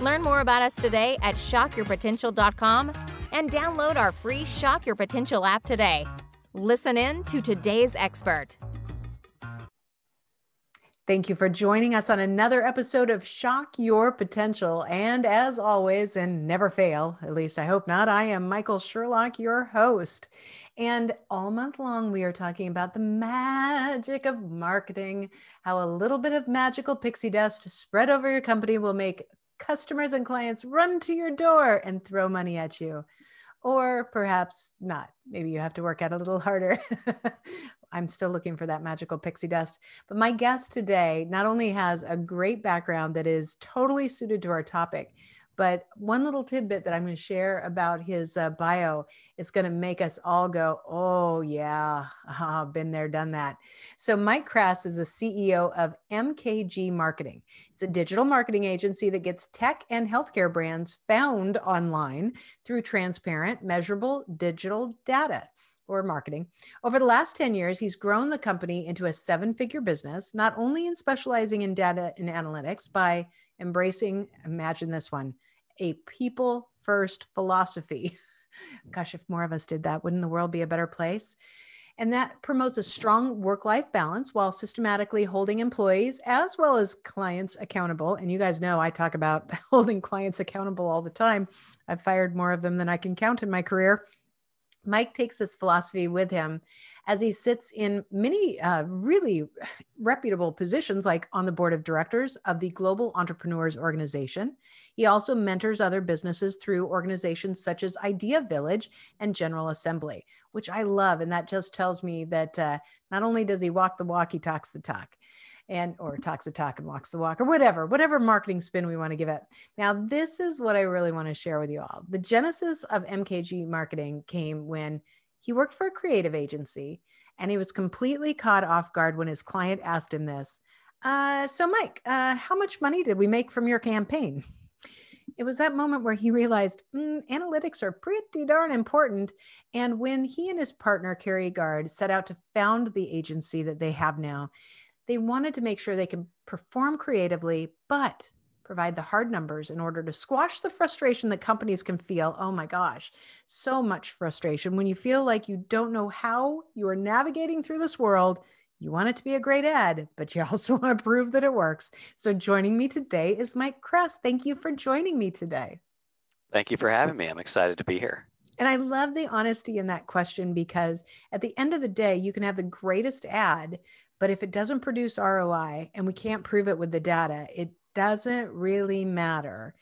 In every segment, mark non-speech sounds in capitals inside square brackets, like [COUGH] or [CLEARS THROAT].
Learn more about us today at shockyourpotential.com and download our free Shock Your Potential app today. Listen in to today's expert. Thank you for joining us on another episode of Shock Your Potential. And as always, and never fail, at least I hope not, I am Michael Sherlock, your host. And all month long, we are talking about the magic of marketing, how a little bit of magical pixie dust spread over your company will make customers and clients run to your door and throw money at you. Or perhaps not. Maybe you have to work out a little harder. [LAUGHS] I'm still looking for that magical pixie dust. But my guest today not only has a great background that is totally suited to our topic, but one little tidbit that I'm going to share about his uh, bio is going to make us all go, oh, yeah, uh, been there, done that. So, Mike Krass is the CEO of MKG Marketing. It's a digital marketing agency that gets tech and healthcare brands found online through transparent, measurable digital data or marketing. Over the last 10 years, he's grown the company into a seven figure business, not only in specializing in data and analytics by embracing, imagine this one, a people first philosophy. [LAUGHS] Gosh, if more of us did that, wouldn't the world be a better place? And that promotes a strong work life balance while systematically holding employees as well as clients accountable. And you guys know I talk about [LAUGHS] holding clients accountable all the time. I've fired more of them than I can count in my career. Mike takes this philosophy with him as he sits in many uh, really reputable positions, like on the board of directors of the Global Entrepreneurs Organization. He also mentors other businesses through organizations such as Idea Village and General Assembly, which I love. And that just tells me that uh, not only does he walk the walk, he talks the talk and or talks the talk and walks the walk or whatever whatever marketing spin we want to give it. Now this is what i really want to share with you all. The genesis of mkg marketing came when he worked for a creative agency and he was completely caught off guard when his client asked him this uh, so mike uh, how much money did we make from your campaign? It was that moment where he realized mm, analytics are pretty darn important. And when he and his partner, Kerry Guard, set out to found the agency that they have now, they wanted to make sure they could perform creatively, but provide the hard numbers in order to squash the frustration that companies can feel. Oh my gosh, so much frustration when you feel like you don't know how you are navigating through this world. You want it to be a great ad, but you [LAUGHS] also want to prove that it works. So, joining me today is Mike Krass. Thank you for joining me today. Thank you for having me. I'm excited to be here. And I love the honesty in that question because at the end of the day, you can have the greatest ad, but if it doesn't produce ROI and we can't prove it with the data, it doesn't really matter.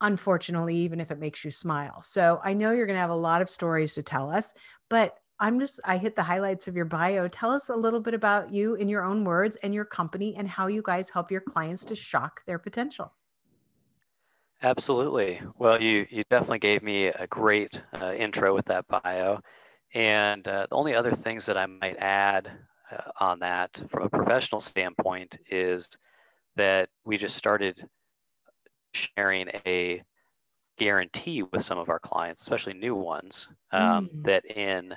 Unfortunately, even if it makes you smile. So I know you're going to have a lot of stories to tell us, but I'm just, I hit the highlights of your bio. Tell us a little bit about you in your own words and your company and how you guys help your clients to shock their potential. Absolutely. Well, you, you definitely gave me a great uh, intro with that bio. And uh, the only other things that I might add uh, on that from a professional standpoint is that we just started sharing a guarantee with some of our clients, especially new ones, um, mm. that in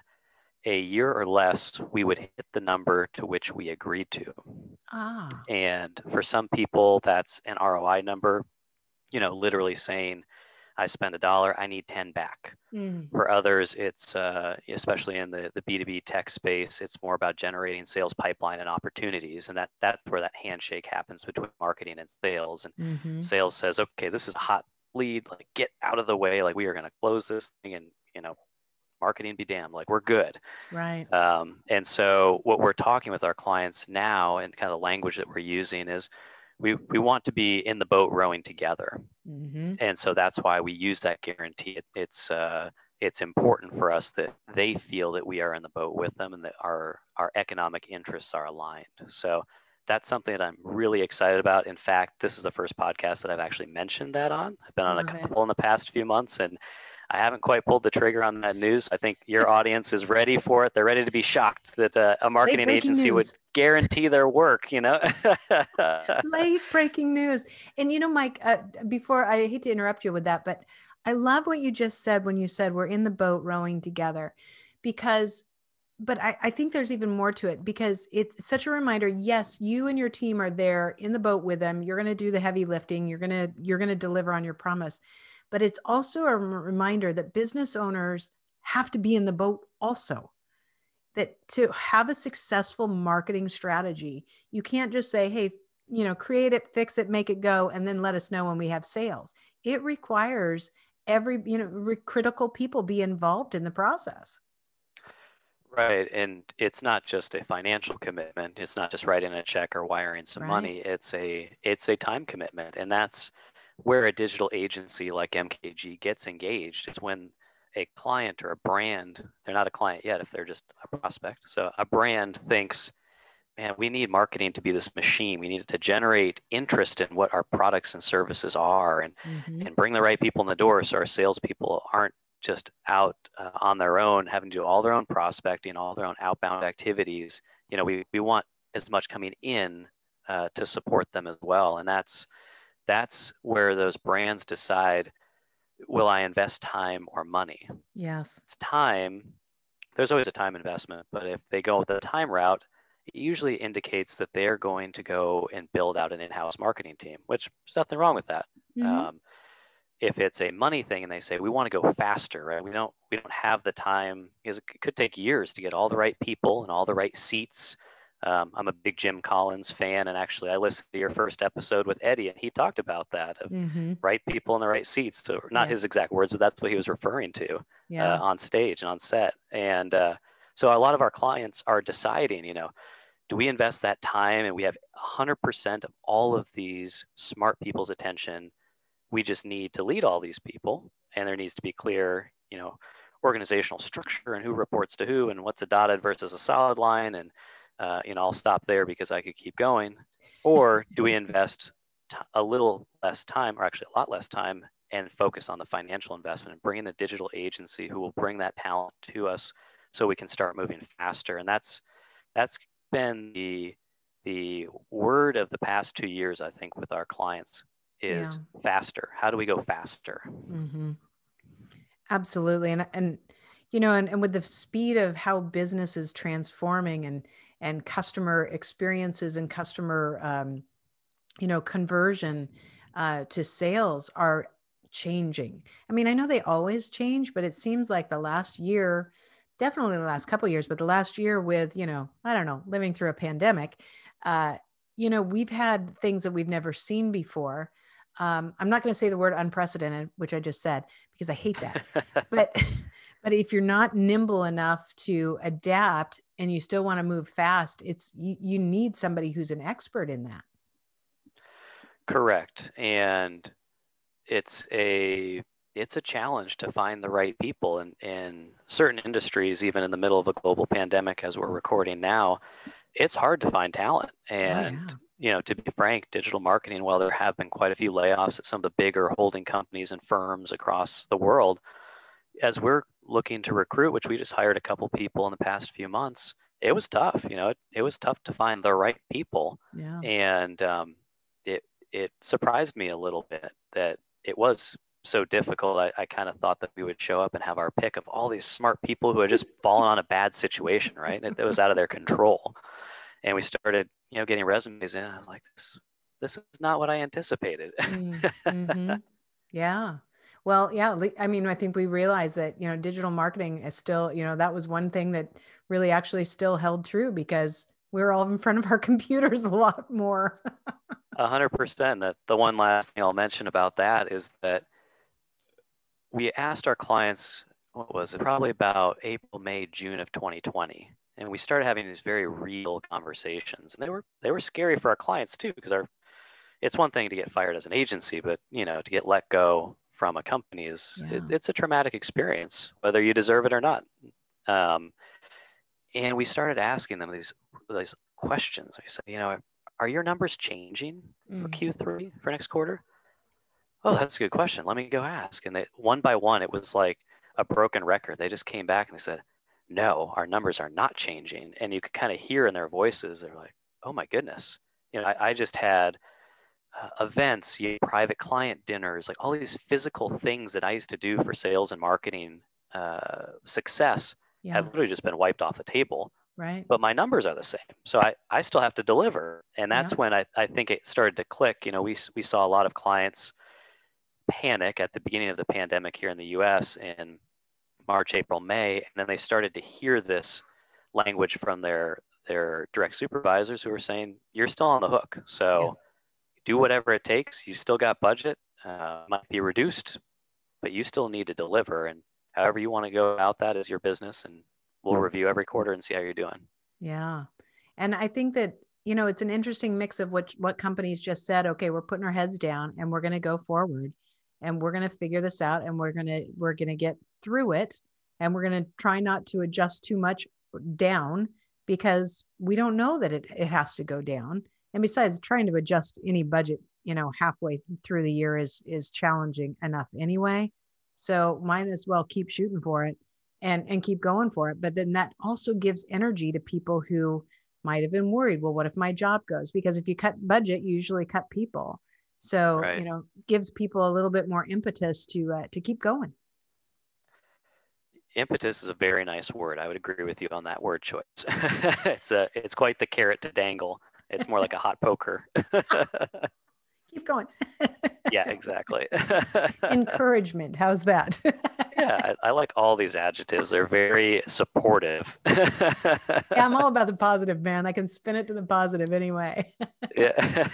a year or less, we would hit the number to which we agreed to. Ah. And for some people, that's an ROI number, you know, literally saying, I spend a dollar, I need 10 back. Mm. For others, it's uh, especially in the, the B2B tech space, it's more about generating sales pipeline and opportunities. And that that's where that handshake happens between marketing and sales. And mm-hmm. sales says, okay, this is a hot lead, like get out of the way. Like we are going to close this thing and, you know, marketing be damned, like we're good. Right. Um, and so what we're talking with our clients now and kind of the language that we're using is we, we want to be in the boat rowing together. Mm-hmm. And so that's why we use that guarantee. It, it's, uh, it's important for us that they feel that we are in the boat with them and that our, our economic interests are aligned. So that's something that I'm really excited about. In fact, this is the first podcast that I've actually mentioned that on. I've been on Love a couple it. in the past few months and I haven't quite pulled the trigger on that news. I think your audience is ready for it. They're ready to be shocked that uh, a marketing agency news. would guarantee their work, you know? [LAUGHS] Late breaking news. And, you know, Mike, uh, before I hate to interrupt you with that, but I love what you just said when you said we're in the boat rowing together because but I, I, think there's even more to it because it's such a reminder yes you and your team are there in the boat with them you're going to do the heavy lifting you're going to you're going to deliver on your promise but it's also a reminder that business owners have to be in the boat also that to have a successful marketing strategy you can't just say hey you know create it fix it make it go and then let us know when we have sales it requires every you know critical people be involved in the process Right. And it's not just a financial commitment. It's not just writing a check or wiring some right. money. It's a it's a time commitment. And that's where a digital agency like MKG gets engaged is when a client or a brand, they're not a client yet if they're just a prospect. So a brand thinks, man, we need marketing to be this machine. We need it to generate interest in what our products and services are and, mm-hmm. and bring the right people in the door so our salespeople aren't just out uh, on their own, having to do all their own prospecting, all their own outbound activities. You know, we, we want as much coming in uh, to support them as well. And that's, that's where those brands decide, will I invest time or money? Yes. It's time. There's always a time investment, but if they go the time route, it usually indicates that they're going to go and build out an in-house marketing team, which there's nothing wrong with that. Mm-hmm. Um, if it's a money thing and they say we want to go faster right we don't we don't have the time because it could take years to get all the right people and all the right seats um, i'm a big jim collins fan and actually i listened to your first episode with eddie and he talked about that of mm-hmm. right people in the right seats so not yeah. his exact words but that's what he was referring to yeah. uh, on stage and on set and uh, so a lot of our clients are deciding you know do we invest that time and we have 100% of all of these smart people's attention we just need to lead all these people and there needs to be clear you know organizational structure and who reports to who and what's a dotted versus a solid line and uh, you know i'll stop there because i could keep going or [LAUGHS] do we invest t- a little less time or actually a lot less time and focus on the financial investment and bring in a digital agency who will bring that talent to us so we can start moving faster and that's that's been the the word of the past two years i think with our clients is yeah. faster. How do we go faster? Mm-hmm. Absolutely. And, and, you know, and, and with the speed of how business is transforming and, and customer experiences and customer, um, you know, conversion uh, to sales are changing. I mean, I know they always change, but it seems like the last year, definitely the last couple years, but the last year with, you know, I don't know, living through a pandemic, uh, you know, we've had things that we've never seen before um, I'm not going to say the word unprecedented, which I just said because I hate that. [LAUGHS] but [LAUGHS] but if you're not nimble enough to adapt and you still want to move fast, it's you, you need somebody who's an expert in that. Correct, and it's a it's a challenge to find the right people in, in certain industries, even in the middle of a global pandemic, as we're recording now. It's hard to find talent, oh, and oh, yeah you know, to be frank, digital marketing, while there have been quite a few layoffs at some of the bigger holding companies and firms across the world, as we're looking to recruit, which we just hired a couple people in the past few months, it was tough. You know, it, it was tough to find the right people. Yeah. And um, it, it surprised me a little bit that it was so difficult. I, I kind of thought that we would show up and have our pick of all these smart people who had just [LAUGHS] fallen on a bad situation, right? It was out of their control. And we started you know, getting resumes in. I was like, this, this is not what I anticipated. [LAUGHS] mm-hmm. Yeah. Well, yeah. I mean, I think we realized that, you know, digital marketing is still, you know, that was one thing that really actually still held true because we are all in front of our [LAUGHS] computers a lot more. [LAUGHS] A hundred percent. That the one last thing I'll mention about that is that we asked our clients, what was it? Probably about April, May, June of 2020 and we started having these very real conversations and they were they were scary for our clients too because our it's one thing to get fired as an agency but you know to get let go from a company is yeah. it, it's a traumatic experience whether you deserve it or not um, and we started asking them these these questions we said you know are your numbers changing for Mm. Q3 for next quarter? Oh, that's a good question. Let me go ask. And they, one by one, it was like a broken record. They just came back and they said, no, our numbers are not changing. And you could kind of hear in their voices, they're like, oh my goodness. You know, I, I just had uh, events, you know, private client dinners, like all these physical things that I used to do for sales and marketing uh, success Yeah. have literally just been wiped off the table Right. but my numbers are the same. So I, I still have to deliver. And that's Yeah. when I, I think it started to click. You know, we, we saw a lot of clients panic at the beginning of the pandemic here in the US in March, April, May. And then they started to hear this language from their, their direct supervisors who were saying, you're still on the hook. So do whatever it takes. You still got budget, uh, might be reduced, but you still need to deliver. And however you want to go about that is your business. And we'll review every quarter and see how you're doing. Yeah. And I think that, you know, it's an interesting mix of what what companies just said, okay, we're putting our heads down and we're going to go forward and we're going to figure this out and we're going to we're going to get through it and we're going to try not to adjust too much down because we don't know that it, it has to go down. And besides trying to adjust any budget, you know, halfway through the year is is challenging enough anyway. So might as well keep shooting for it and and keep going for it but then that also gives energy to people who might have been worried well what if my job goes because if you cut budget you usually cut people so Right. you know gives people a little bit more impetus to uh, to keep going impetus is a very nice word. I would agree with you on that word choice. [LAUGHS] it's a it's quite the carrot to dangle. It's more like a hot poker. [LAUGHS] keep going [LAUGHS] yeah, exactly. [LAUGHS] encouragement how's that yeah, I, I like all these adjectives. They're very supportive. yeah i'm all about the positive man i can spin it to the positive anyway yeah.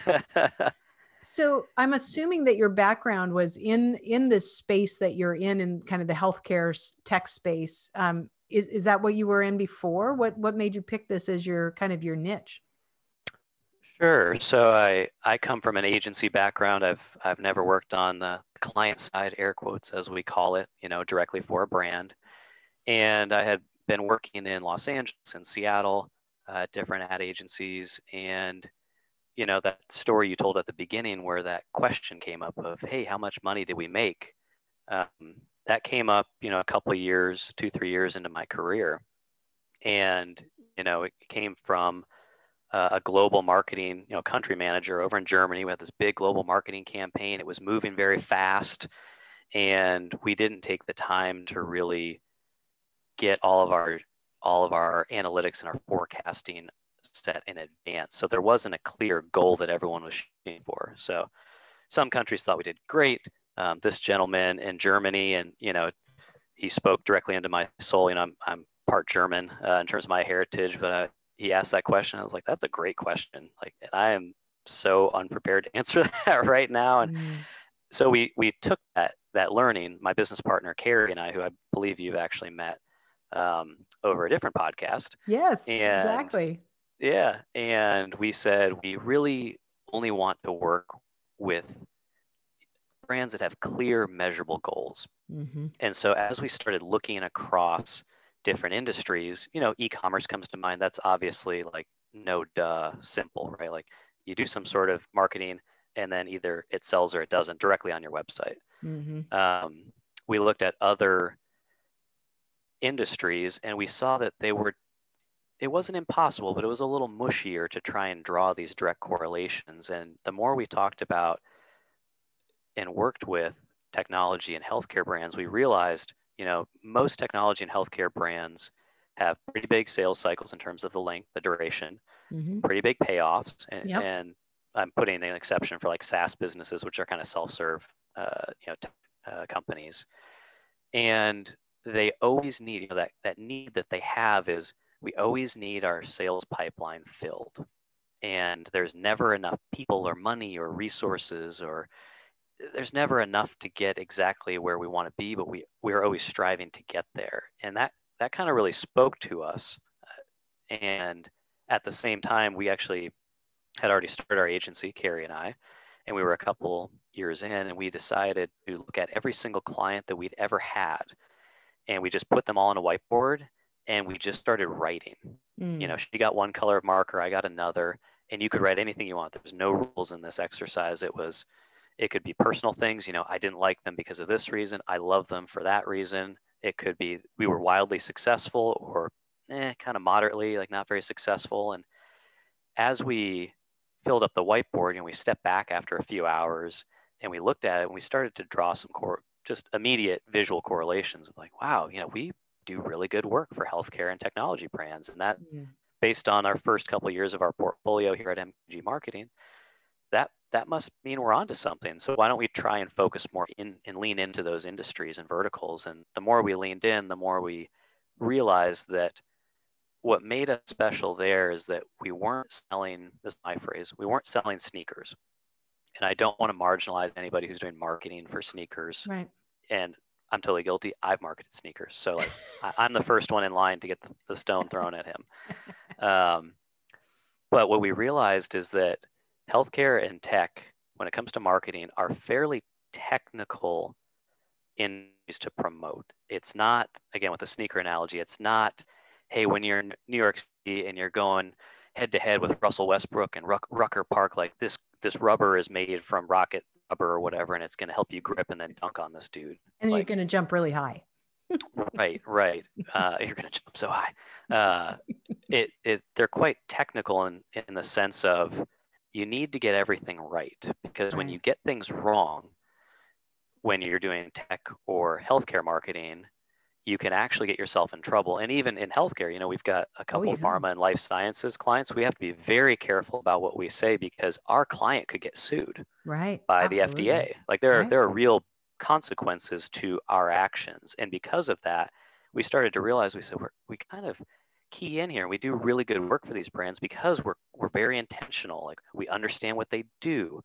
So I'm assuming that your background was in in this space that you're in, in kind of the healthcare tech space. Um, is is that what you were in before? What what made you pick this as your kind of your niche? Sure. So I I come from an agency background. I've I've never worked on the client side, air quotes as we call it, you know, directly for a brand. And I had been working in Los Angeles and Seattle, uh, different ad agencies, and you know that story you told at the beginning where that question came up of, hey, how much money did we make? Um, that came up, you know, a couple of years, two three years into my career, and you know it came from uh, a global marketing, you know, country manager over in Germany. We had this big global marketing campaign. It was moving very fast, and we didn't take the time to really get all of our all of our analytics and our forecasting set in advance. So there wasn't a clear goal that everyone was shooting for. So some countries thought we did great. Um, this gentleman in Germany, and you know, he spoke directly into my soul. You know, I'm, I'm part German uh, in terms of my heritage, but uh, he asked that question. I was like, that's a great question. Like, and I am so unprepared to [LAUGHS] answer that right now. And Mm, so we we took that that learning. My business partner Kerry and I, who I believe you've actually met um, over a different podcast. Yes, And- exactly. Yeah, and we said we really only want to work with brands that have clear, measurable goals. hmm And so as we started looking across different industries, you know, e-commerce comes to mind. That's obviously like no duh simple, right? Like you do some sort of marketing and then either it sells or it doesn't directly on your website. hmm Um, we looked at other industries and we saw that they were it wasn't impossible, but it was a little mushier to try and draw these direct correlations. And the more we talked about and worked with technology and healthcare brands, we realized, you know, most technology and healthcare brands have pretty big sales cycles in terms of the length, the duration, hmm pretty big payoffs. And, Yep. and I'm putting an exception for like SaaS businesses, which are kind of self-serve, uh, you know, t- uh, companies. And they always need, you know, that, that need that they have is we always need our sales pipeline filled. And there's never enough people or money or resources or there's never enough to get exactly where we want to be, but we, we're always striving to get there. And that, that kind of really spoke to us. Uh, And at the same time, we actually had already started our agency, Kerry and I, and we were a couple years in, and we decided to look at every single client that we'd ever had, and we just put them all on a whiteboard, and we just started writing. Mm. You know, she got one color of marker, I got another, and you could write anything you want. There was no rules in this exercise. It was, it could be personal things. You know, I didn't like them because of this reason. I love them for that reason. It could be we were wildly successful or eh, kind of moderately, like not very successful. And as we filled up the whiteboard and we stepped back after a few hours and we looked at it and we started to draw some core, just immediate visual correlations of like, wow, you know, we do really good work for healthcare and technology brands. And that yeah. based on our first couple of years of our portfolio here at MKG Marketing, that that must mean we're onto something. So why don't we try and focus more in and lean into those industries and verticals? And the more we leaned in, the more we realized that what made us special there is that we weren't selling this is my phrase we weren't selling sneakers. And i don't want to marginalize anybody who's doing marketing for sneakers. Right. And i'm totally guilty. I've marketed sneakers. So like [LAUGHS] I, am the first one in line to get the, the stone thrown at him. [LAUGHS] Um, but what we realized is that healthcare and tech when it comes to marketing are fairly technical in to promote it's not again with the sneaker analogy it's not hey, when you're in New York City and you're going head to head with Russell Westbrook and Ruck, Rucker Park, like this this rubber is made from rocket rubber or whatever, and it's going to help you grip and then dunk on this dude. And like, you're going to jump really high. [LAUGHS] right, right. Uh, you're going to jump so high. Uh, it, it, they're quite technical in, in the sense of you need to get everything right because when you get things wrong, when you're doing tech or healthcare marketing, you can actually get yourself in trouble. And even in healthcare, you know, we've got a oh, couple oh, yeah. of pharma and life sciences clients. We have to be very careful about what we say because our client could get sued right by Absolutely. the FDA. Like there are right. there are real consequences to our actions. And because of that, we started to realize we said we're, we kind of key in here. We do really good work for these brands because we're we're very intentional. Like we understand what they do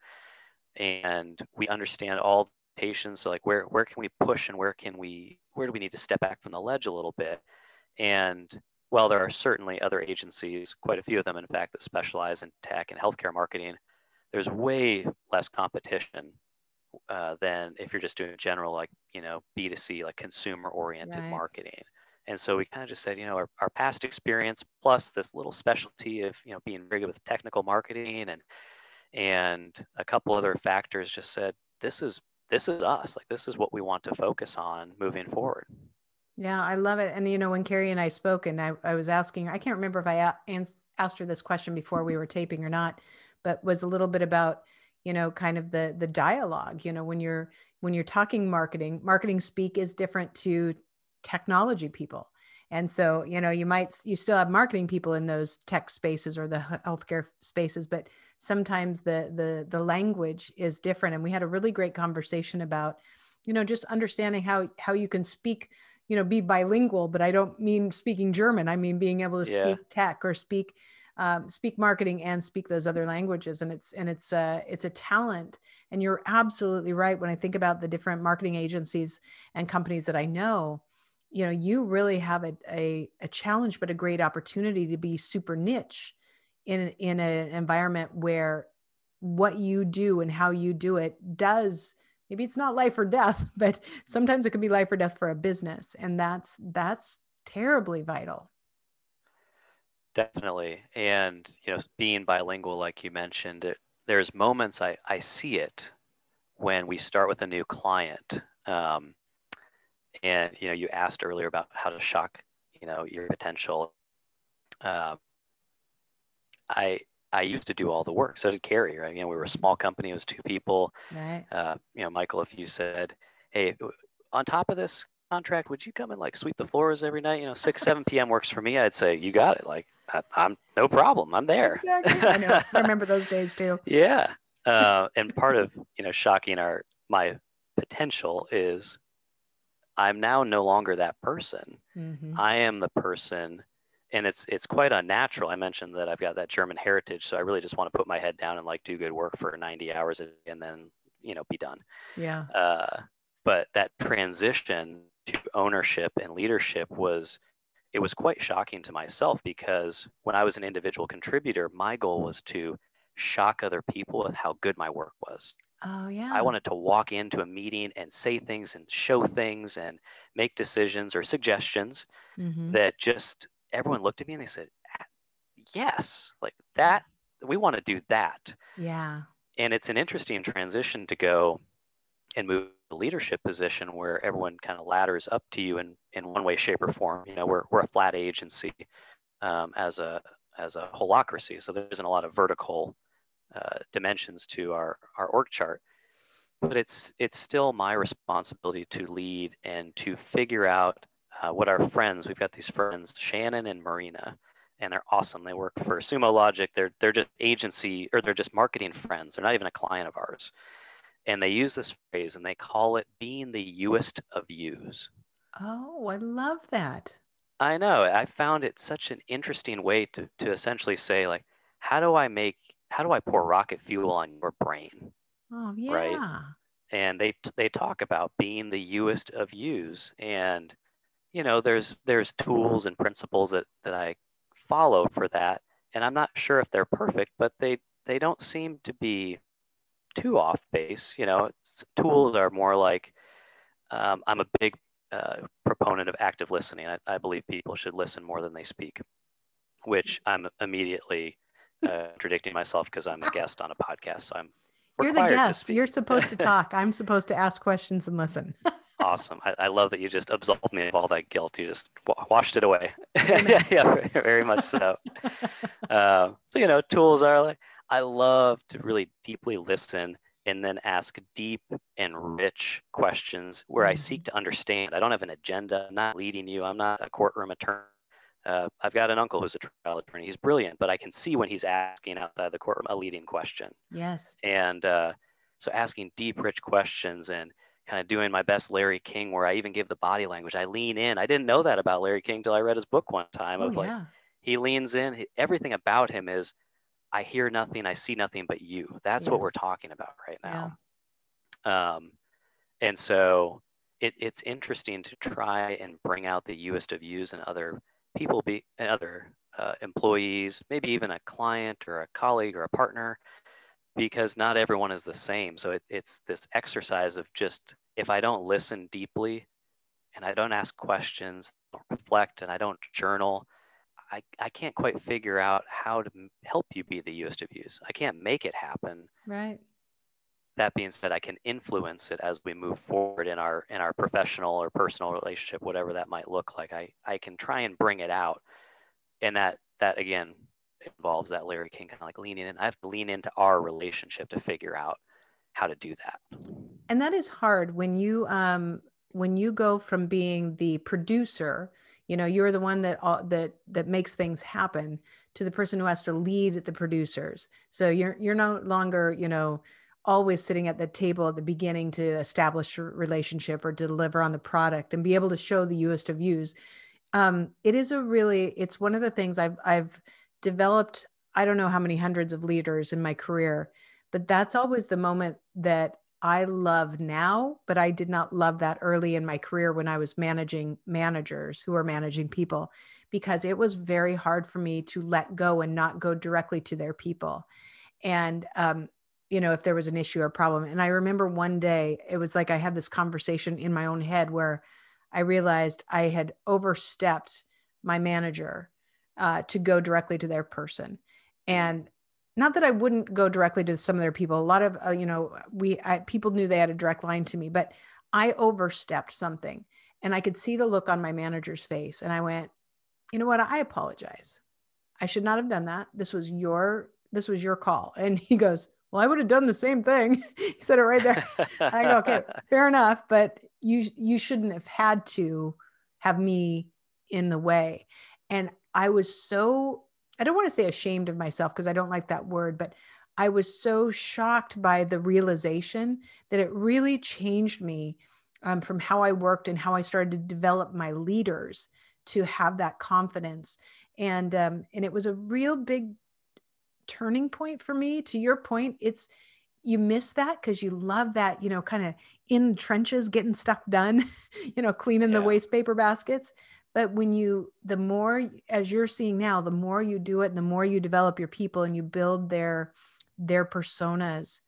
and we understand all the patients. So like where where can we push and where can we where do we need to step back from the ledge a little bit? And while there are certainly other agencies, quite a few of them, in fact, that specialize in tech and healthcare marketing, there's way less competition uh, than if you're just doing general, like, you know, B2C, like consumer oriented right. marketing. And so we kind of just said, you know, our, our past experience plus this little specialty of, you know, being very good with technical marketing and, and a couple other factors just said, this is this is us. Like this is what we want to focus on moving forward. Yeah, I love it. And you know, when Kerry and I spoke, and I, I was asking, I can't remember if I asked her this question before we were taping or not, but was a little bit about, you know, kind of the the dialogue. You know, when you're when you're talking marketing, marketing speak is different to technology people. And so, you know, you might you still have marketing people in those tech spaces or the healthcare spaces, but sometimes the the the language is different. And we had a really great conversation about you know just understanding how how you can speak you know be bilingual but i don't mean speaking german. I mean being able to yeah. speak tech or speak um, speak marketing and speak those other languages. And it's and it's a it's a talent. And you're absolutely right when i think about the different marketing agencies and companies that i know you know you really have a, a, a challenge but a great opportunity to be super niche in in an environment where what you do and how you do it does maybe it's not life or death [LAUGHS] but sometimes it can be life or death for a business and that's that's terribly vital. Definitely. And you know being bilingual like you mentioned it, there's moments I, I see it when we start with a new client. Um, and you know you asked earlier about how to shock you know your potential uh, I I used to do all the work. So did Kerry, right? You know, we were a small company. It was two people. Right. Uh, you know, Michael, if you said, "Hey, on top of this contract, would you come and like sweep the floors every night?" You know, six, seven [LAUGHS] p.m. works for me. I'd say, "You got it." Like, I, am no problem. I'm there. Exactly. I know. I remember those days too. [LAUGHS] Yeah. Uh, and part of you know shocking our my potential is I'm now no longer that person. Mm-hmm. I am the person and it's it's quite unnatural. I mentioned that I've got that German heritage, so I really just want to put my head down and like do good work for 90 hours and then you know be done. Yeah. Uh, but that transition to ownership and leadership was it was quite shocking to myself because when I was an individual contributor, my goal was to shock other people with how good my work was. Oh yeah. I wanted to walk into a meeting and say things and show things and make decisions or suggestions mm-hmm. that just everyone looked at me and they said, "Yes, like that we want to do that. Yeah. And it's an interesting transition to go and move a leadership position where everyone kind of ladders up to you in, in one way, shape, or form. You know, we're, we're a flat agency um, as a as a holacracy. so there isn't a lot of vertical uh, dimensions to our our org chart. But it's it's still my responsibility to lead and to figure out uh, what our friends. We've got these friends, Shannon and Marina, and they're awesome. They work for Sumo Logic. They're they're just agency or they're just marketing friends. They're not even a client of ours and they use this phrase and they call it being the youest of yous. Oh, I love that. I know. I found it such an interesting way to, to essentially say, like, how do I make, how do I pour rocket fuel on your brain? Oh, yeah. Right. And they, they talk about being the youest of yous. And, you know, there's, there's tools and principles that, that I follow for that. And I'm not sure if they're perfect, but they, they don't seem to be too off base. You know, tools are more like um, I'm a big uh, proponent of active listening. I, I, believe people should listen more than they speak, which I'm immediately uh, contradicting myself because I'm a guest on a podcast. So I'm you're the guest. You're supposed to talk. [LAUGHS] I'm supposed to ask questions and listen. [LAUGHS] awesome. I, I, love that you just absolved me of all that guilt. You just w- washed it away. [LAUGHS] yeah, very much so. Uh, so you know, tools are like I love to really deeply listen and then ask deep and rich questions where I seek mm-hmm. to understand. I don't have an agenda. I'm not leading you. I'm not a courtroom attorney. Uh, I've got an uncle who's a trial attorney. He's brilliant, but I can see when he's asking outside the courtroom a leading question. Yes. And uh, so asking deep, rich questions and kind of doing my best Larry King, where I even give the body language. I lean in. I didn't know that about Larry King till I read his book one time. Oh, of like yeah. he leans in. He, everything about him is I hear nothing, I see nothing but you. That's yes. what we're talking about right now. Yeah. Um, and so it, it's interesting to try and bring out the youest of yous and other people, be and other uh, employees, maybe even a client or a colleague or a partner, because not everyone is the same. So it, it's this exercise of just if I don't listen deeply and I don't ask questions, don't reflect, and I don't journal, I, I can't quite figure out how to help you be the yous. I can't make it happen. Right. That being said, I can influence it as we move forward in our in our professional or personal relationship, whatever that might look like. I, I can try and bring it out. And that that again involves that Larry King kind of like leaning in. I have to lean into our relationship to figure out how to do that. And that is hard when you um when you go from being the producer you know you're the one that uh, that that makes things happen to the person who has to lead the producers so you're you're no longer you know always sitting at the table at the beginning to establish a relationship or deliver on the product and be able to show the youest to yous um, it is a really it's one of the things i've i've developed i don't know how many hundreds of leaders in my career but that's always the moment that I love now, but I did not love that early in my career when I was managing managers who are managing people because it was very hard for me to let go and not go directly to their people. And, um, you know, if there was an issue or problem. And I remember one day, it was like I had this conversation in my own head where I realized I had overstepped my manager uh, to go directly to their person. And not that I wouldn't go directly to some of their people. A lot of, uh, you know, we, I, people knew they had a direct line to me, but I overstepped something and I could see the look on my manager's face. And I went, you know what? I apologize. I should not have done that. This was your, this was your call. [LAUGHS] And he goes, well, I would have done the same thing. [LAUGHS] he said it right there. I go, okay, [LAUGHS] fair enough. But you, you shouldn't have had to have me in the way. And I was so I don't want to say ashamed of myself because I don't like that word, but I was so shocked by the realization that it really changed me um, from how I worked and how I started to develop my leaders to have that confidence. And um, and it was a real big turning point for me. To your point, it's you miss that because you love that, you know, kind of in trenches, getting stuff done, [LAUGHS] you know, cleaning yeah. the waste paper baskets but when you the more as you're seeing now the more you do it the more you develop your people and you build their their personas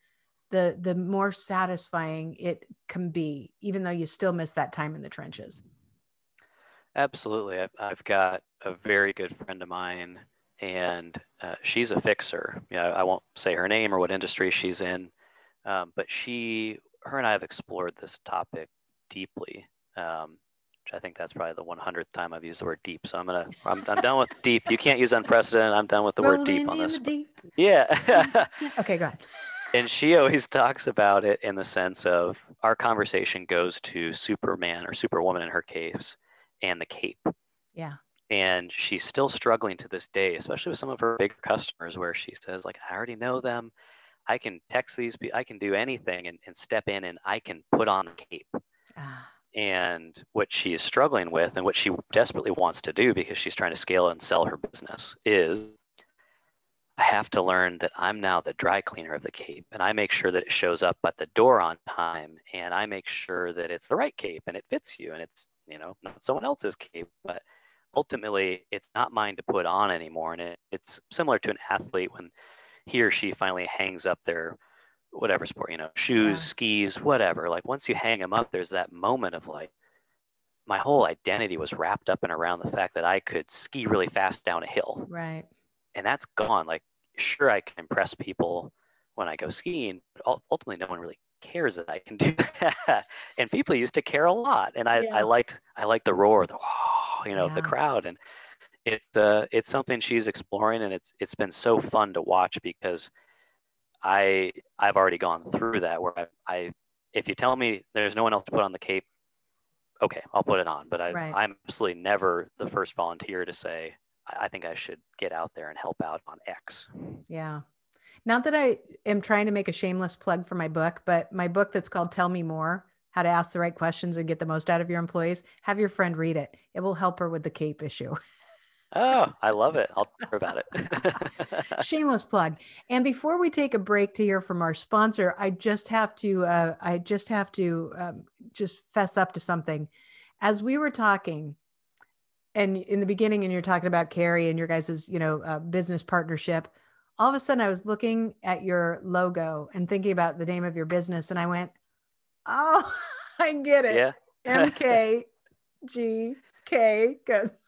the the more satisfying it can be even though you still miss that time in the trenches absolutely i've, I've got a very good friend of mine and uh, she's a fixer. Yeah, I won't say her name or what industry she's in, um, but she, her and I have explored this topic deeply. Um, which I think that's probably the 100th time I've used the word deep. So I'm gonna, I'm, I'm done with deep. You can't use unprecedented. I'm done with the Rolling word deep on this. Deep. Yeah. [LAUGHS] okay, go ahead. and she always talks about it in the sense of our conversation goes to Superman or Superwoman in her case and the cape. Yeah. And she's still struggling to this day, especially with some of her bigger customers, where she says, like, I already know them. I can text these, people, I can do anything and, and step in and I can put on the cape. Ah. And what she is struggling with and what she desperately wants to do because she's trying to scale and sell her business is I have to learn that I'm now the dry cleaner of the cape and I make sure that it shows up at the door on time and I make sure that it's the right cape and it fits you and it's, you know, not someone else's cape, but ultimately it's not mine to put on anymore. And it, it's similar to an athlete when he or she finally hangs up their whatever sport, you know, shoes, yeah. skis, whatever. Like once you hang them up, there's that moment of like, my whole identity was wrapped up and around the fact that I could ski really fast down a hill. Right and that's gone. Like, sure, I can impress people when I go skiing, but ultimately, no one really cares that I can do [LAUGHS] that. and people used to care a lot, and I, yeah. I liked I liked the roar, the you know, yeah. the crowd, and it's uh, it's something she's exploring, and it's it's been so fun to watch because I I've already gone through that where I, I if you tell me there's no one else to put on the cape, okay, I'll put it on. But I, right. I'm absolutely never the first volunteer to say, I think I should get out there and help out on X. Yeah. Not that I am trying to make a shameless plug for my book, but my book that's called Tell Me More How to Ask the Right Questions and Get the Most Out of Your Employees, have your friend read it. It will help her with the CAPE issue. oh, I love it. I'll [LAUGHS] talk about it. [LAUGHS] shameless plug. And before we take a break to hear from our sponsor, I just have to, uh, I just have to um, just fess up to something. As we were talking, and in the beginning and you're talking about kerry and your guys's you know uh, business partnership all of a sudden i was looking at your logo and thinking about the name of your business and i went oh [LAUGHS] i get it. Yeah. Mkgk goes. [LAUGHS]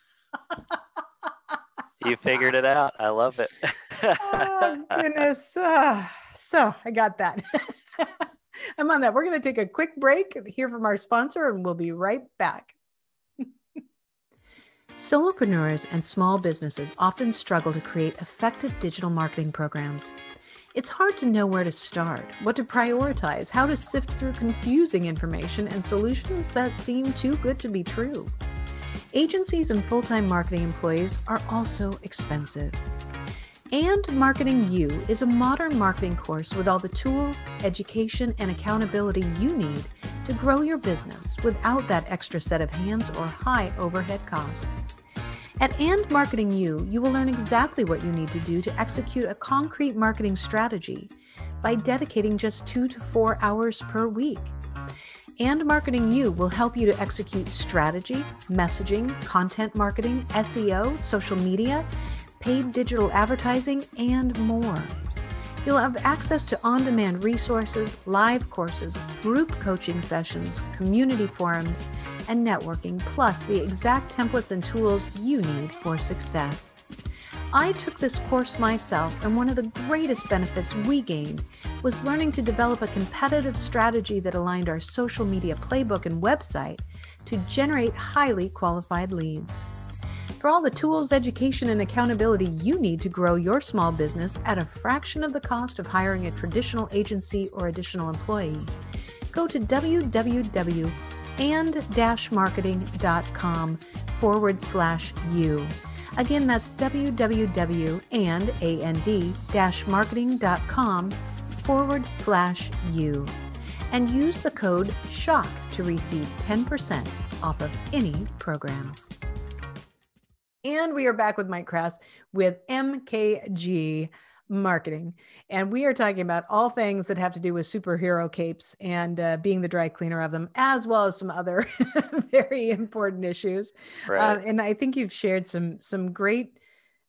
You figured it out. I love it. Oh [LAUGHS] goodness. Uh, so i got that. I'm on that. We're going to take a quick break hear from our sponsor and we'll be right back. Solopreneurs and small businesses often struggle to create effective digital marketing programs. It's hard to know where to start, what to prioritize, how to sift through confusing information and solutions that seem too good to be true. Agencies and full time marketing employees are also expensive. And Marketing You is a modern marketing course with all the tools, education, and accountability you need to grow your business without that extra set of hands or high overhead costs. At And Marketing You, you will learn exactly what you need to do to execute a concrete marketing strategy by dedicating just two to four hours per week. And Marketing You will help you to execute strategy, messaging, content marketing, SEO, social media, paid digital advertising, and more. You'll have access to on demand resources, live courses, group coaching sessions, community forums, and networking, plus the exact templates and tools you need for success. I took this course myself, and one of the greatest benefits we gained was learning to develop a competitive strategy that aligned our social media playbook and website to generate highly qualified leads for all the tools, education, and accountability you need to grow your small business at a fraction of the cost of hiring a traditional agency or additional employee. Go to www.and-marketing.com forward slash you. Again, that's www.and-marketing.com forward slash you. And use the code SHOCK to receive 10% off of any program. And we are back with Mike Krass with MKG Marketing. And we are talking about all things that have to do with superhero capes and uh, being the dry cleaner of them, as well as some other [LAUGHS] very important issues. Right. Uh, and I think you've shared some some great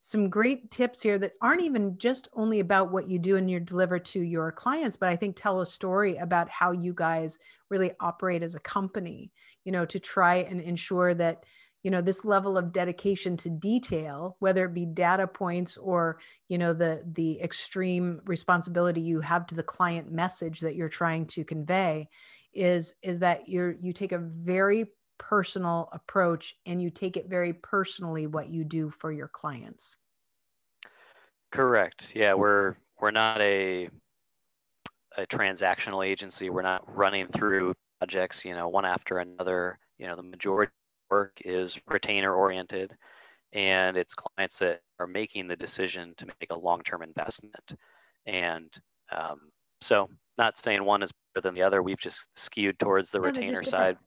some great tips here that aren't even just only about what you do and you deliver to your clients, but I think tell a story about how you guys really operate as a company, you know, to try and ensure that you know this level of dedication to detail whether it be data points or you know the the extreme responsibility you have to the client message that you're trying to convey is is that you're you take a very personal approach and you take it very personally what you do for your clients. Correct. Yeah mm-hmm. we're we're not a a transactional agency. We're not running through projects you know one after another. You know the majority work is retainer oriented and it's clients that are making the decision to make a long-term investment. And um, so not saying one is better than the other. We've just skewed towards the retainer side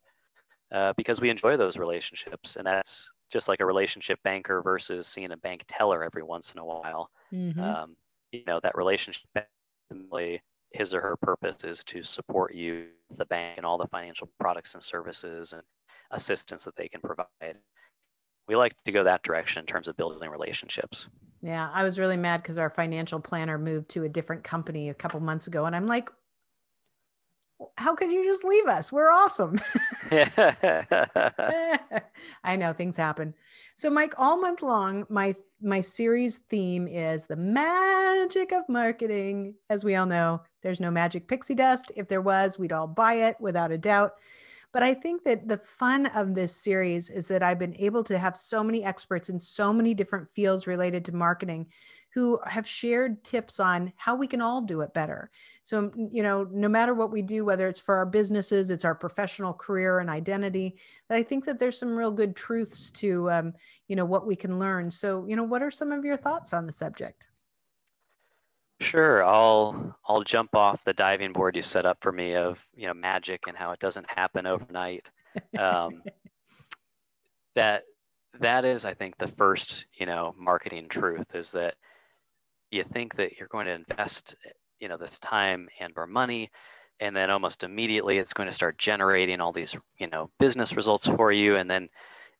uh, because we enjoy those relationships and that's just like a relationship banker versus seeing a bank teller every once in a while. Mm-hmm. um, you know that relationship his or her purpose is to support you the bank and all the financial products and services and assistance that they can provide. We like to go that direction in terms of building relationships. Yeah, I was really mad because our financial planner moved to a different company a couple months ago, and I'm like, how could you just leave us? We're awesome. [LAUGHS] [LAUGHS] I know things happen. So Mike, all month long, my my series theme is the magic of marketing. As we all know, there's no magic pixie dust. If there was, we'd all buy it without a doubt. But I think that the fun of this series is that I've been able to have so many experts in so many different fields related to marketing who have shared tips on how we can all do it better. So, you know, no matter what we do, whether it's for our businesses, it's our professional career and identity, that I think that there's some real good truths to, um, you know, what we can learn. So, you know, what are some of your thoughts on the subject? Sure, I'll I'll jump off the diving board you set up for me of you know magic and how it doesn't happen overnight. Um, [LAUGHS] that that is, I think, the first you know marketing truth is that you think that you're going to invest you know this time and or money, and then almost immediately it's going to start generating all these you know business results for you, and then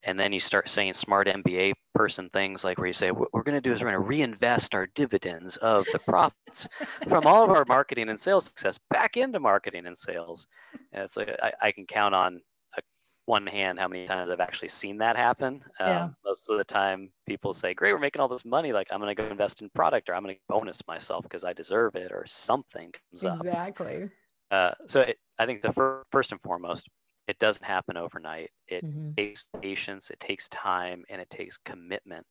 and then you start saying smart MBA person things like where you say what we're going to do is we're going to reinvest our dividends of the profits from all of our marketing and sales success back into marketing and sales. And it's like I, I can count on a, one hand how many times I've actually seen that happen. Yeah. Um, most of the time, people say, "Great, we're making all this money. Like I'm going to go invest in product, or I'm going to bonus myself because I deserve it, or something comes exactly. up." Exactly. Uh, so it, I think the fir- first and foremost, it doesn't happen overnight. It mm-hmm. takes patience, it takes time, and it takes commitment.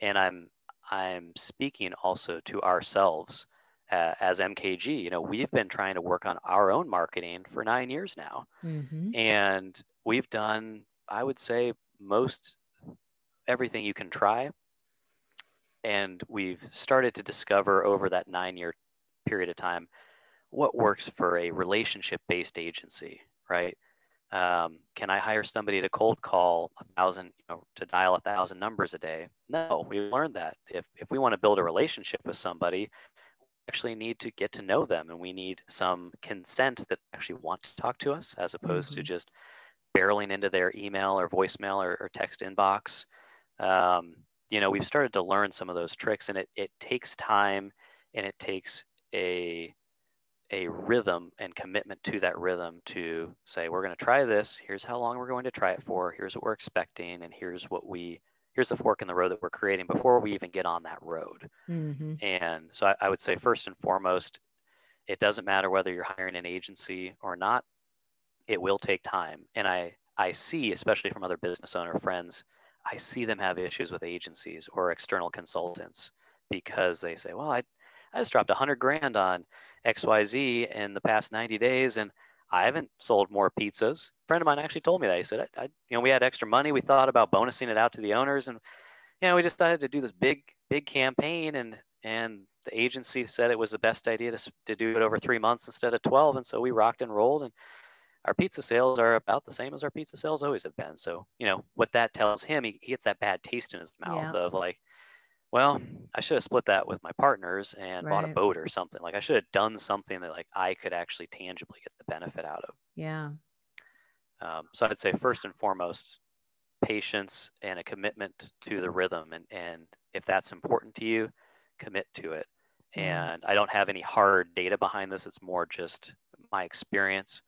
And I'm I'm speaking also to ourselves uh, as MKG. You know, we've been trying to work on our own marketing for nine years now, mm-hmm. and we've done, I would say, most everything you can try. And we've started to discover over that nine year period of time what works for a relationship based agency, right? Um, can I hire somebody to cold call a thousand, you know, to dial a thousand numbers a day? No, we learned that if, if we want to build a relationship with somebody, we actually need to get to know them and we need some consent that actually want to talk to us as opposed mm-hmm. to just barreling into their email or voicemail or, or text inbox. Um, you know, we've started to learn some of those tricks and it, it takes time and it takes a a rhythm and commitment to that rhythm to say we're going to try this. Here's how long we're going to try it for. Here's what we're expecting and here's what we here's the fork in the road that we're creating before we even get on that road. Mm-hmm. and so I, I would say first and foremost it doesn't matter whether you're hiring an agency or not it will take time. And i i see especially from other business owner friends i see them have issues with agencies or external consultants because they say well i i just dropped a hundred grand on XYZ in the past 90 days and I haven't sold more pizzas. A friend of mine actually told me that. He said, I, I, you know, we had extra money. We thought about bonusing it out to the owners and, you know, we decided to do this big, big campaign and, and the agency said it was the best idea to, to do it over three months instead of 12. And so we rocked and rolled and our pizza sales are about the same as our pizza sales always have been. So, you know, what that tells him, he, he gets that bad taste in his mouth yeah. of like, well, I should have split that with my partners and right. bought a boat or something. Like I should have done something that like I could actually tangibly get the benefit out of. Yeah. Um, so I'd say first and foremost, patience and a commitment to the rhythm. And, and if that's important to you, commit to it. And I don't have any hard data behind this. It's more just my experience.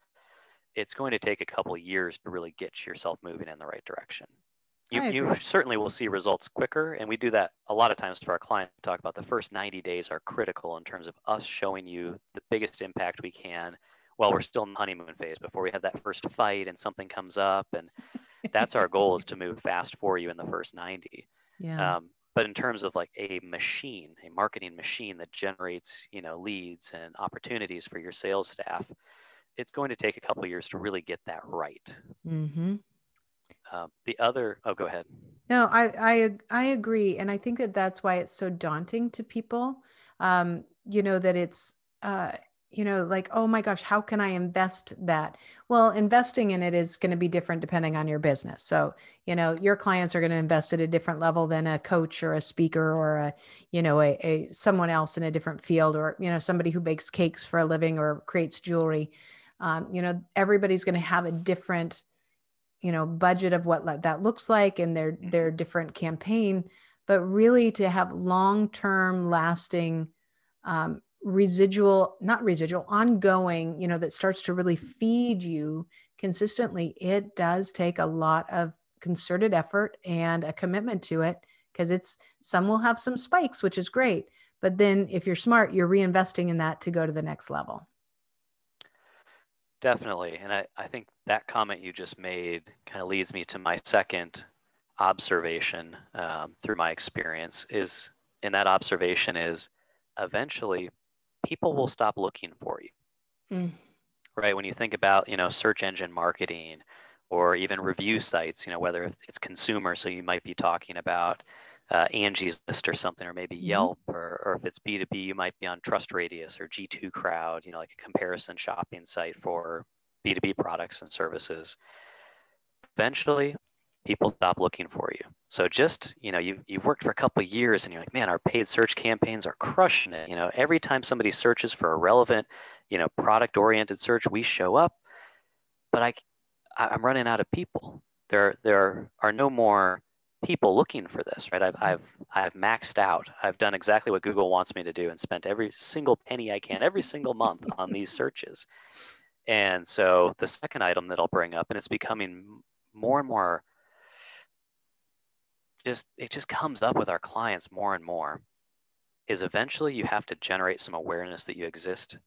It's going to take a couple years to really get yourself moving in the right direction. You, you certainly will see results quicker. And we do that a lot of times for our clients. Talk about the first 90 days are critical in terms of us showing you the biggest impact we can while we're still in the honeymoon phase before we have that first fight and something comes up. And [LAUGHS] that's our goal is to move fast for you in the first 90. Yeah. Um, but in terms of like a machine, a marketing machine that generates, you know, leads and opportunities for your sales staff, it's going to take a couple years to really get that right. Mm-hmm. Um, the other, oh, go ahead. No, I, I, I agree. And I think that that's why it's so daunting to people. Um, you know, that it's, uh, you know, like, oh my gosh, how can I invest that? Well, investing in it is going to be different depending on your business. So, you know, your clients are going to invest at a different level than a coach or a speaker or a, you know, a, a someone else in a different field or, you know, somebody who bakes cakes for a living or creates jewelry. Um, you know, everybody's going to have a different, you know, budget of what that looks like and their their different campaign. But really, to have long term, lasting um, residual not residual ongoing you know that starts to really feed you consistently it does take a lot of concerted effort and a commitment to it because it's some will have some spikes which is great but then if you're smart you're reinvesting in that to go to the next level definitely and i, I think that comment you just made kind of leads me to my second observation um, through my experience is and that observation is eventually people will stop looking for you. Mm. Right? When you think about, you know, search engine marketing or even review sites, you know, whether it's consumer, so you might be talking about uh, Angie's List or something, or maybe mm-hmm. Yelp, or, or if it's B2B, you might be on TrustRadius or G2 Crowd, you know, like a comparison shopping site for B2B products and services. Eventually, people stop looking for you. So just, you know, you, you've worked for a couple of years and you're like, man, our paid search campaigns are crushing it. You know, every time somebody searches for a relevant, you know, product oriented search, we show up, but I, I'm running out of people. There, there are no more people looking for this, right? I've, I've, I've maxed out. I've done exactly what Google wants me to do and spent every single penny I can every single month on these [LAUGHS] searches. And so the second item that I'll bring up, and it's becoming more and more just it just comes up with our clients more and more is eventually you have to generate some awareness that you exist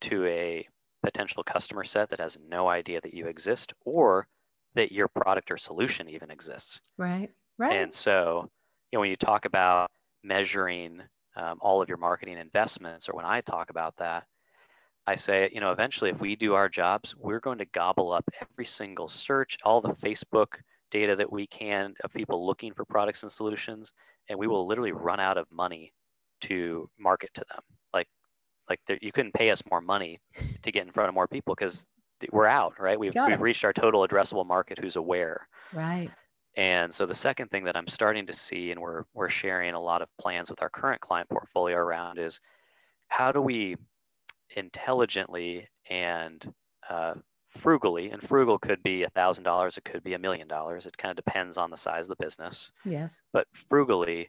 to a potential customer set that has no idea that you exist or that your product or solution even exists. Right. Right. And so, you know, when you talk about measuring um, all of your marketing investments, or when I talk about that, I say, you know, eventually, if we do our jobs, we're going to gobble up every single search, all the Facebook data that we can of people looking for products and solutions, and we will literally run out of money to market to them. Like, like you couldn't pay us more money to get in front of more people because we're out, right? We've, we've reached our total addressable market who's aware. Right. And so the second thing that I'm starting to see, and we're we're sharing a lot of plans with our current client portfolio around, is how do we intelligently and uh, frugally, and frugal could be a thousand dollars, it could be a million dollars. It kind of depends on the size of the business. Yes. But frugally,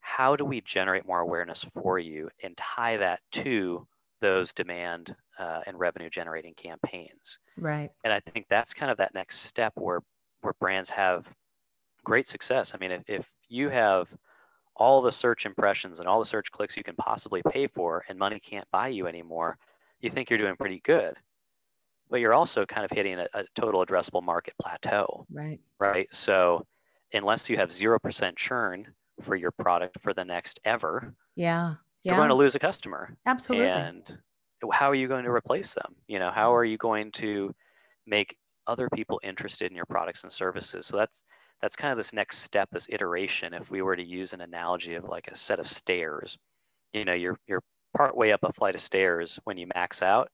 how do we generate more awareness for you and tie that to those demand uh, and revenue generating campaigns? Right. And I think that's kind of that next step where where brands have great success. I mean, if, if you have all the search impressions and all the search clicks you can possibly pay for and money can't buy you anymore, you think you're doing pretty good but you're also kind of hitting a, a total addressable market plateau. Right. Right. So unless you have 0% churn for your product for the next ever, yeah. You're going to lose a customer. Absolutely. And how are you going to replace them? You know, how are you going to make other people interested in your products and services? So that's that's kind of this next step, this iteration. If we were to use an analogy of like a set of stairs, you know, you're you're part way up a flight of stairs when you max out,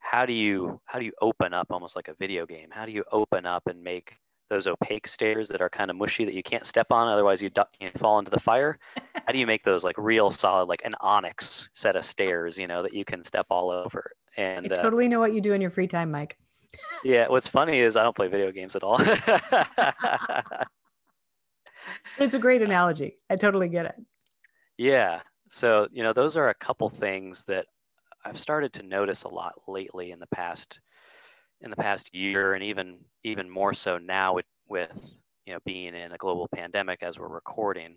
how do you how do you open up almost like a video game? How do you open up and make those opaque stairs that are kind of mushy that you can't step on otherwise you, du- you fall into the fire? [LAUGHS] How do you make those like real solid like an onyx set of stairs you know that you can step all over? And i uh, totally uh, know what you do in your free time mike yeah what's funny is i don't play video games at all. [LAUGHS] It's a great analogy. I totally get it. Yeah so you know those are a couple things that I've started to notice a lot lately in the past in the past year and even even more so now with with you know, being in a global pandemic as we're recording,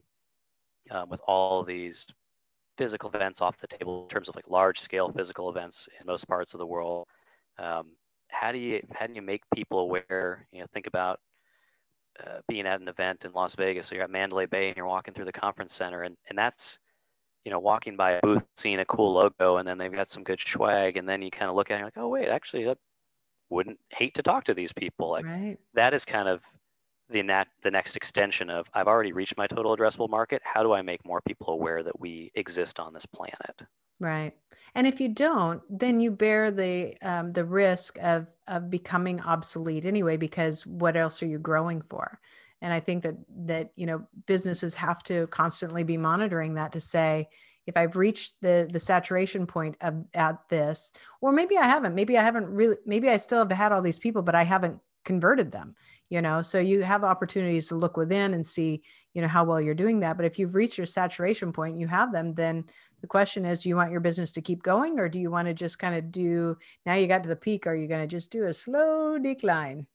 um, with all these physical events off the table in terms of like large scale physical events in most parts of the world. Um, how do you how do you make people aware? You know, think about uh, being at an event in Las Vegas. So you're at Mandalay Bay and you're walking through the conference center, and and that's you know walking by a booth, seeing a cool logo, and then they've got some good swag, and then you kind of look at it and like, oh wait, actually, that wouldn't hate to talk to these people. Like right. that is kind of the nat- the next extension of I've already reached my total addressable market. How do I make more people aware that we exist on this planet? Right. And if you don't, then you bear the um, the risk of of becoming obsolete anyway, because what else are you growing for? And I think that that you know businesses have to constantly be monitoring that to say if I've reached the the saturation point of at this, or maybe I haven't, maybe I haven't really, maybe I still have had all these people, but I haven't converted them you know so you have opportunities to look within and see you know how well you're doing that but if you've reached your saturation point you have them then the question is do you want your business to keep going or do you want to just kind of do now you got to the peak are you going to just do a slow decline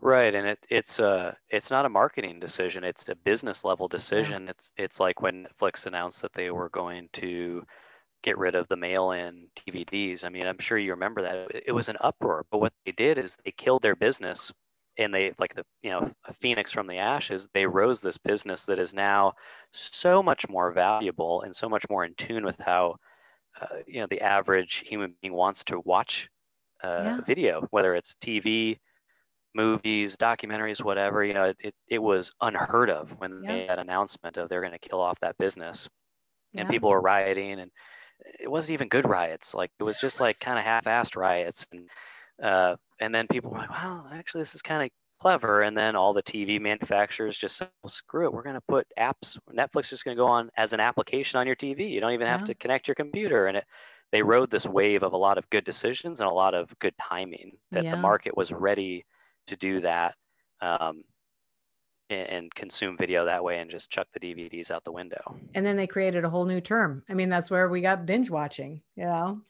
right and it, it's a it's not a marketing decision it's a business level decision yeah. it's it's like when netflix announced that they were going to get rid of the mail-in DVDs. I mean, I'm sure you remember that. It was an uproar, but what they did is they killed their business and they like the you know a phoenix from the ashes they rose this business that is now so much more valuable and so much more in tune with how uh, you know the average human being wants to watch uh, yeah. video whether it's tv movies documentaries whatever you know it, it was unheard of when yeah. they made that announcement of they're going to kill off that business yeah. and people were rioting and it wasn't even good riots. Like it was just like kind of half-assed riots, and uh, and then people were like, "Wow, actually, this is kind of clever." And then all the TV manufacturers just said, well, "Screw it, we're going to put apps. Netflix is going to go on as an application on your TV. You don't even have yeah. to connect your computer." And it, they rode this wave of a lot of good decisions and a lot of good timing that yeah. the market was ready to do that. Um, and consume video that way and just chuck the DVDs out the window. And then they created a whole new term. I mean, that's where we got binge watching, you know?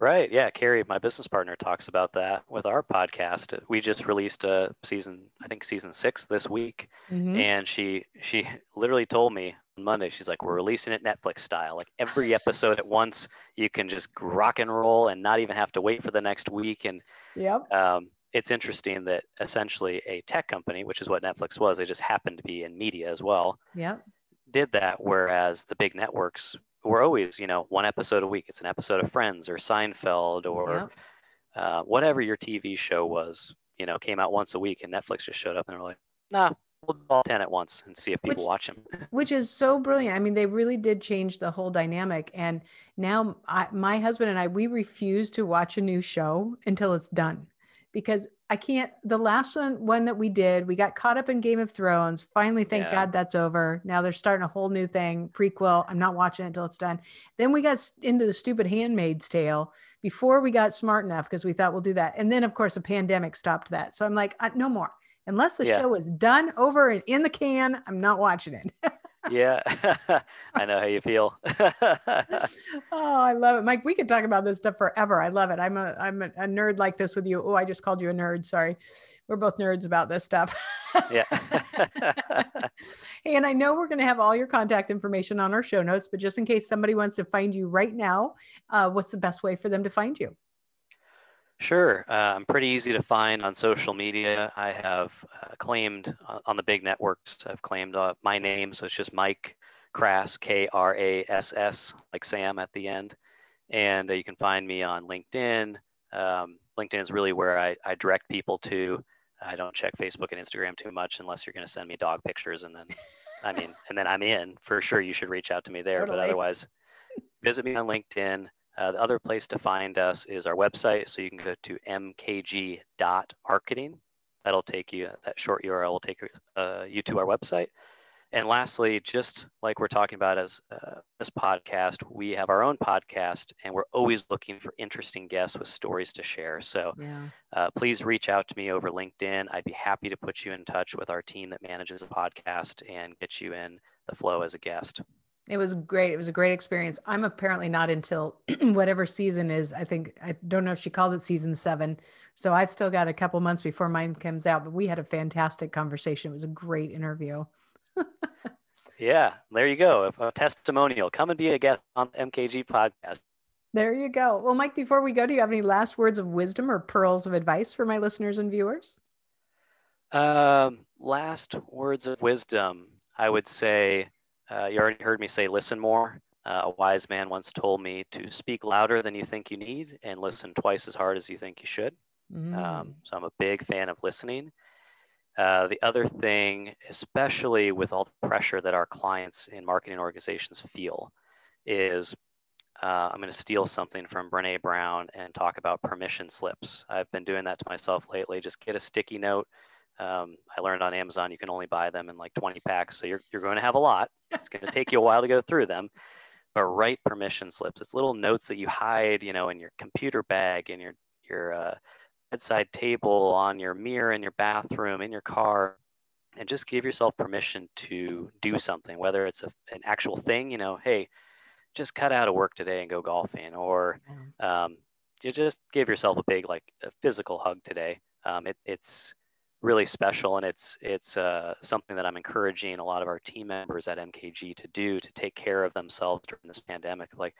Right. Yeah. Kerry, my business partner, talks about that with our podcast. We just released a season, I think season six this week. Mm-hmm. And she she literally told me on Monday, she's like, We're releasing it Netflix style. Like every episode at once, you can just rock and roll and not even have to wait for the next week. And yep. Um, it's interesting that essentially a tech company, which is what Netflix was, they just happened to be in media as well. Yeah. Did that, whereas the big networks were always, you know, one episode a week. It's an episode of Friends or Seinfeld or yep. uh, whatever your TV show was. You know, came out once a week, and Netflix just showed up and they're like, "Nah, we'll do all 10 at once and see if people which, watch them. which is so brilliant. I mean, they really did change the whole dynamic. And now I, my husband and I, we refuse to watch a new show until it's done because I can't. The last one, one that we did, we got caught up in Game of Thrones. Finally, thank yeah. God that's over. Now they're starting a whole new thing, prequel. I'm not watching it until it's done. Then we got into the stupid Handmaid's Tale before we got smart enough because we thought we'll do that. And then, of course, a pandemic stopped that. So I'm like, no more. Unless the yeah. show is done, over, and in the can, I'm not watching it. [LAUGHS] yeah, [LAUGHS] I know how you feel. [LAUGHS] oh, I love it, Mike. We could talk about this stuff forever. I love it. I'm a I'm a, a nerd like this with you. Oh, I just called you a nerd. Sorry, we're both nerds about this stuff. yeah. [LAUGHS] hey, and I know we're going to have all your contact information on our show notes, but just in case somebody wants to find you right now, uh, what's the best way for them to find you? Sure. Uh, I'm pretty easy to find on social media. I have uh, claimed uh, on the big networks, I've claimed uh, my name. So it's just Mike Krass, K R A S S, like Sam at the end. And uh, you can find me on LinkedIn. Um, LinkedIn is really where I, I direct people to. I don't check Facebook and Instagram too much unless you're going to send me dog pictures. And then, [LAUGHS] I mean, and then I'm in for sure. You should reach out to me there. Totally. But otherwise, visit me on LinkedIn. Uh, the other place to find us is our website. So you can go to mkg.marketing. That'll take you, that short URL will take uh, you to our website. And lastly, just like we're talking about as uh, this podcast, we have our own podcast and we're always looking for interesting guests with stories to share. So yeah. uh, please reach out to me over LinkedIn. I'd be happy to put you in touch with our team that manages a podcast and get you in the flow as a guest. It was great. It was a great experience. I'm apparently not until [CLEARS THROAT] whatever season is. I think I don't know if she calls it season seven. So I've still got a couple months before mine comes out. But we had a fantastic conversation. It was a great interview. [LAUGHS] yeah, there you go. A testimonial. Come and be a guest on MKG podcast. There you go. Well, Mike, before we go, do you have any last words of wisdom or pearls of advice for my listeners and viewers? Um, last words of wisdom, I would say uh, you already heard me say listen more. Uh, a wise man once told me to speak louder than you think you need and listen twice as hard as you think you should. Mm. Um, so I'm a big fan of listening. Uh, the other thing, especially with all the pressure that our clients in marketing organizations feel, is uh, I'm going to steal something from Brene Brown and talk about permission slips. I've been doing that to myself lately. Just get a sticky note, um, I learned on Amazon you can only buy them in like 20 packs, so you're you're going to have a lot. It's going to take you a while to go through them. But write permission slips. It's little notes that you hide, you know, in your computer bag, in your your uh, bedside table, on your mirror, in your bathroom, in your car, and just give yourself permission to do something. Whether it's a, an actual thing, you know, hey, just cut out of work today and go golfing, or um, you just give yourself a big like a physical hug today. Um, it, it's really special and it's it's uh, something that i'm encouraging a lot of our team members at mkg to do to take care of themselves during this pandemic. Like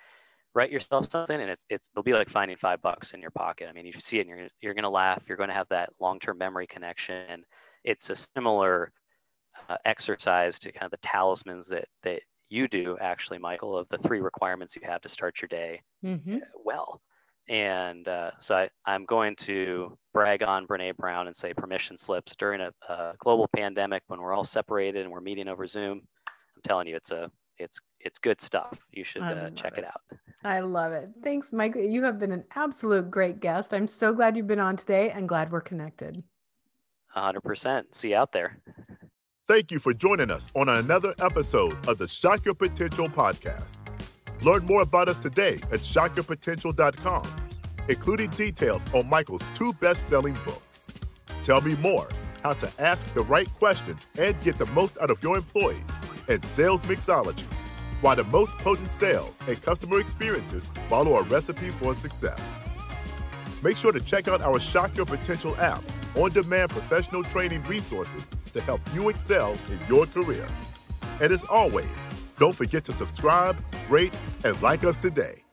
write yourself something and it's, it's it'll be like finding five bucks in your pocket. I mean you see it and you're, you're going to laugh you're going to have that long-term memory connection and it's a similar uh, exercise to kind of the talismans that that you do actually michael of the three requirements you have to start your day mm-hmm. well and uh, so I, I'm going to brag on Brene Brown and say permission slips during a, a, global pandemic when we're all separated and we're meeting over Zoom. I'm telling you, it's a it's it's good stuff. You should uh, check it. it out. I love it. Thanks, Mike. You have been an absolute great guest. I'm so glad you've been on today and glad we're connected. 100%. See you out there. Thank you for joining us on another episode of the Shock Your Potential podcast. Learn more about us today at shockyourpotential.com, including details on Michael's two best selling books. Tell me more how to ask the right questions and get the most out of your employees and sales mixology, why the most potent sales and customer experiences follow a recipe for success. Make sure to check out our Shock Your Potential app on demand professional training resources to help you excel in your career. And as always, don't forget to subscribe, rate, and like us today.